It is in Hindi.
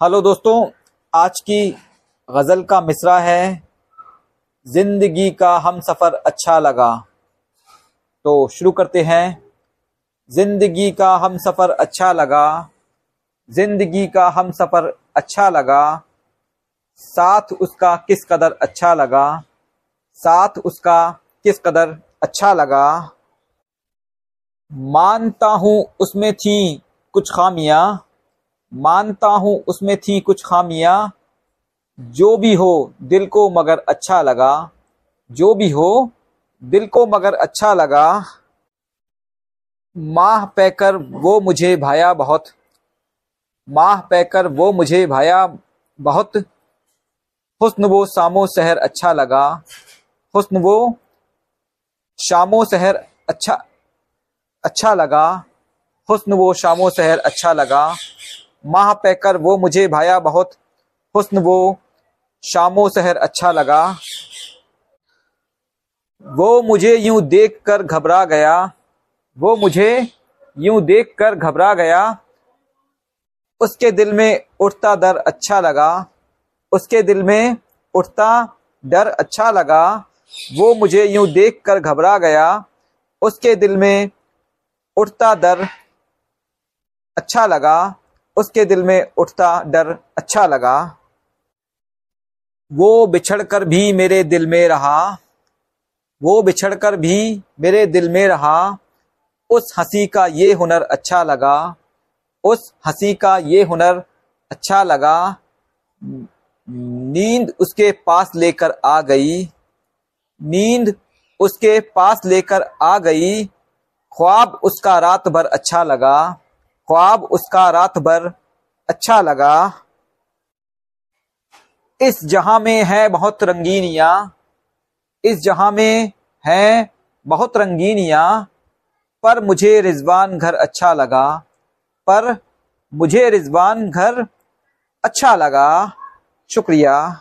हेलो दोस्तों, आज की गज़ल का मिसरा है, ज़िंदगी का हम सफ़र अच्छा लगा। तो शुरू करते हैं। ज़िंदगी का हम सफ़र अच्छा लगा, ज़िंदगी का हम सफ़र अच्छा लगा। साथ उसका किस कदर अच्छा लगा, साथ उसका किस कदर अच्छा लगा। मानता हूँ उसमें थी कुछ खामियाँ मानता हूँ उसमें थी कुछ खामियाँ। जो भी हो, दिल को मगर अच्छा लगा। जो भी हो, दिल को मगर अच्छा लगा। माह पैकर वो मुझे भाया बहुत। माह पैकर वो मुझे भाया बहुत। हुस्न वो शामो शहर अच्छा लगा। हुस्न वो शामो शहर अच्छा अच्छा लगा। हुस्न वो शामो शहर अच्छा लगा। माह पैकर वो मुझे भाया बहुत हुस्न, वो शामो शहर अच्छा लगा। वो मुझे यूँ देख कर घबरा गया। वो मुझे यूँ देख कर घबरा गया। उसके दिल में उठता दर अच्छा लगा। उसके दिल में उठता डर अच्छा लगा। वो मुझे यूँ देख कर घबरा गया। उसके दिल में उठता दर अच्छा लगा। उसके दिल में उठता डर अच्छा लगा। वो बिछड़कर भी मेरे दिल में रहा। वो बिछड़कर भी मेरे दिल में रहा। उस हँसी का ये हुनर अच्छा लगा। उस हँसी का ये हुनर अच्छा लगा। नींद उसके पास लेकर आ गई। नींद उसके पास लेकर आ गई। ख्वाब उसका रात भर अच्छा लगा। ख्वाब उसका रात भर अच्छा लगा। इस जहाँ में है बहुत रंगीनिया, इस जहाँ में है बहुत रंगीनिया, पर मुझे रिजवान घर अच्छा लगा। पर मुझे रिजवान घर अच्छा लगा। शुक्रिया।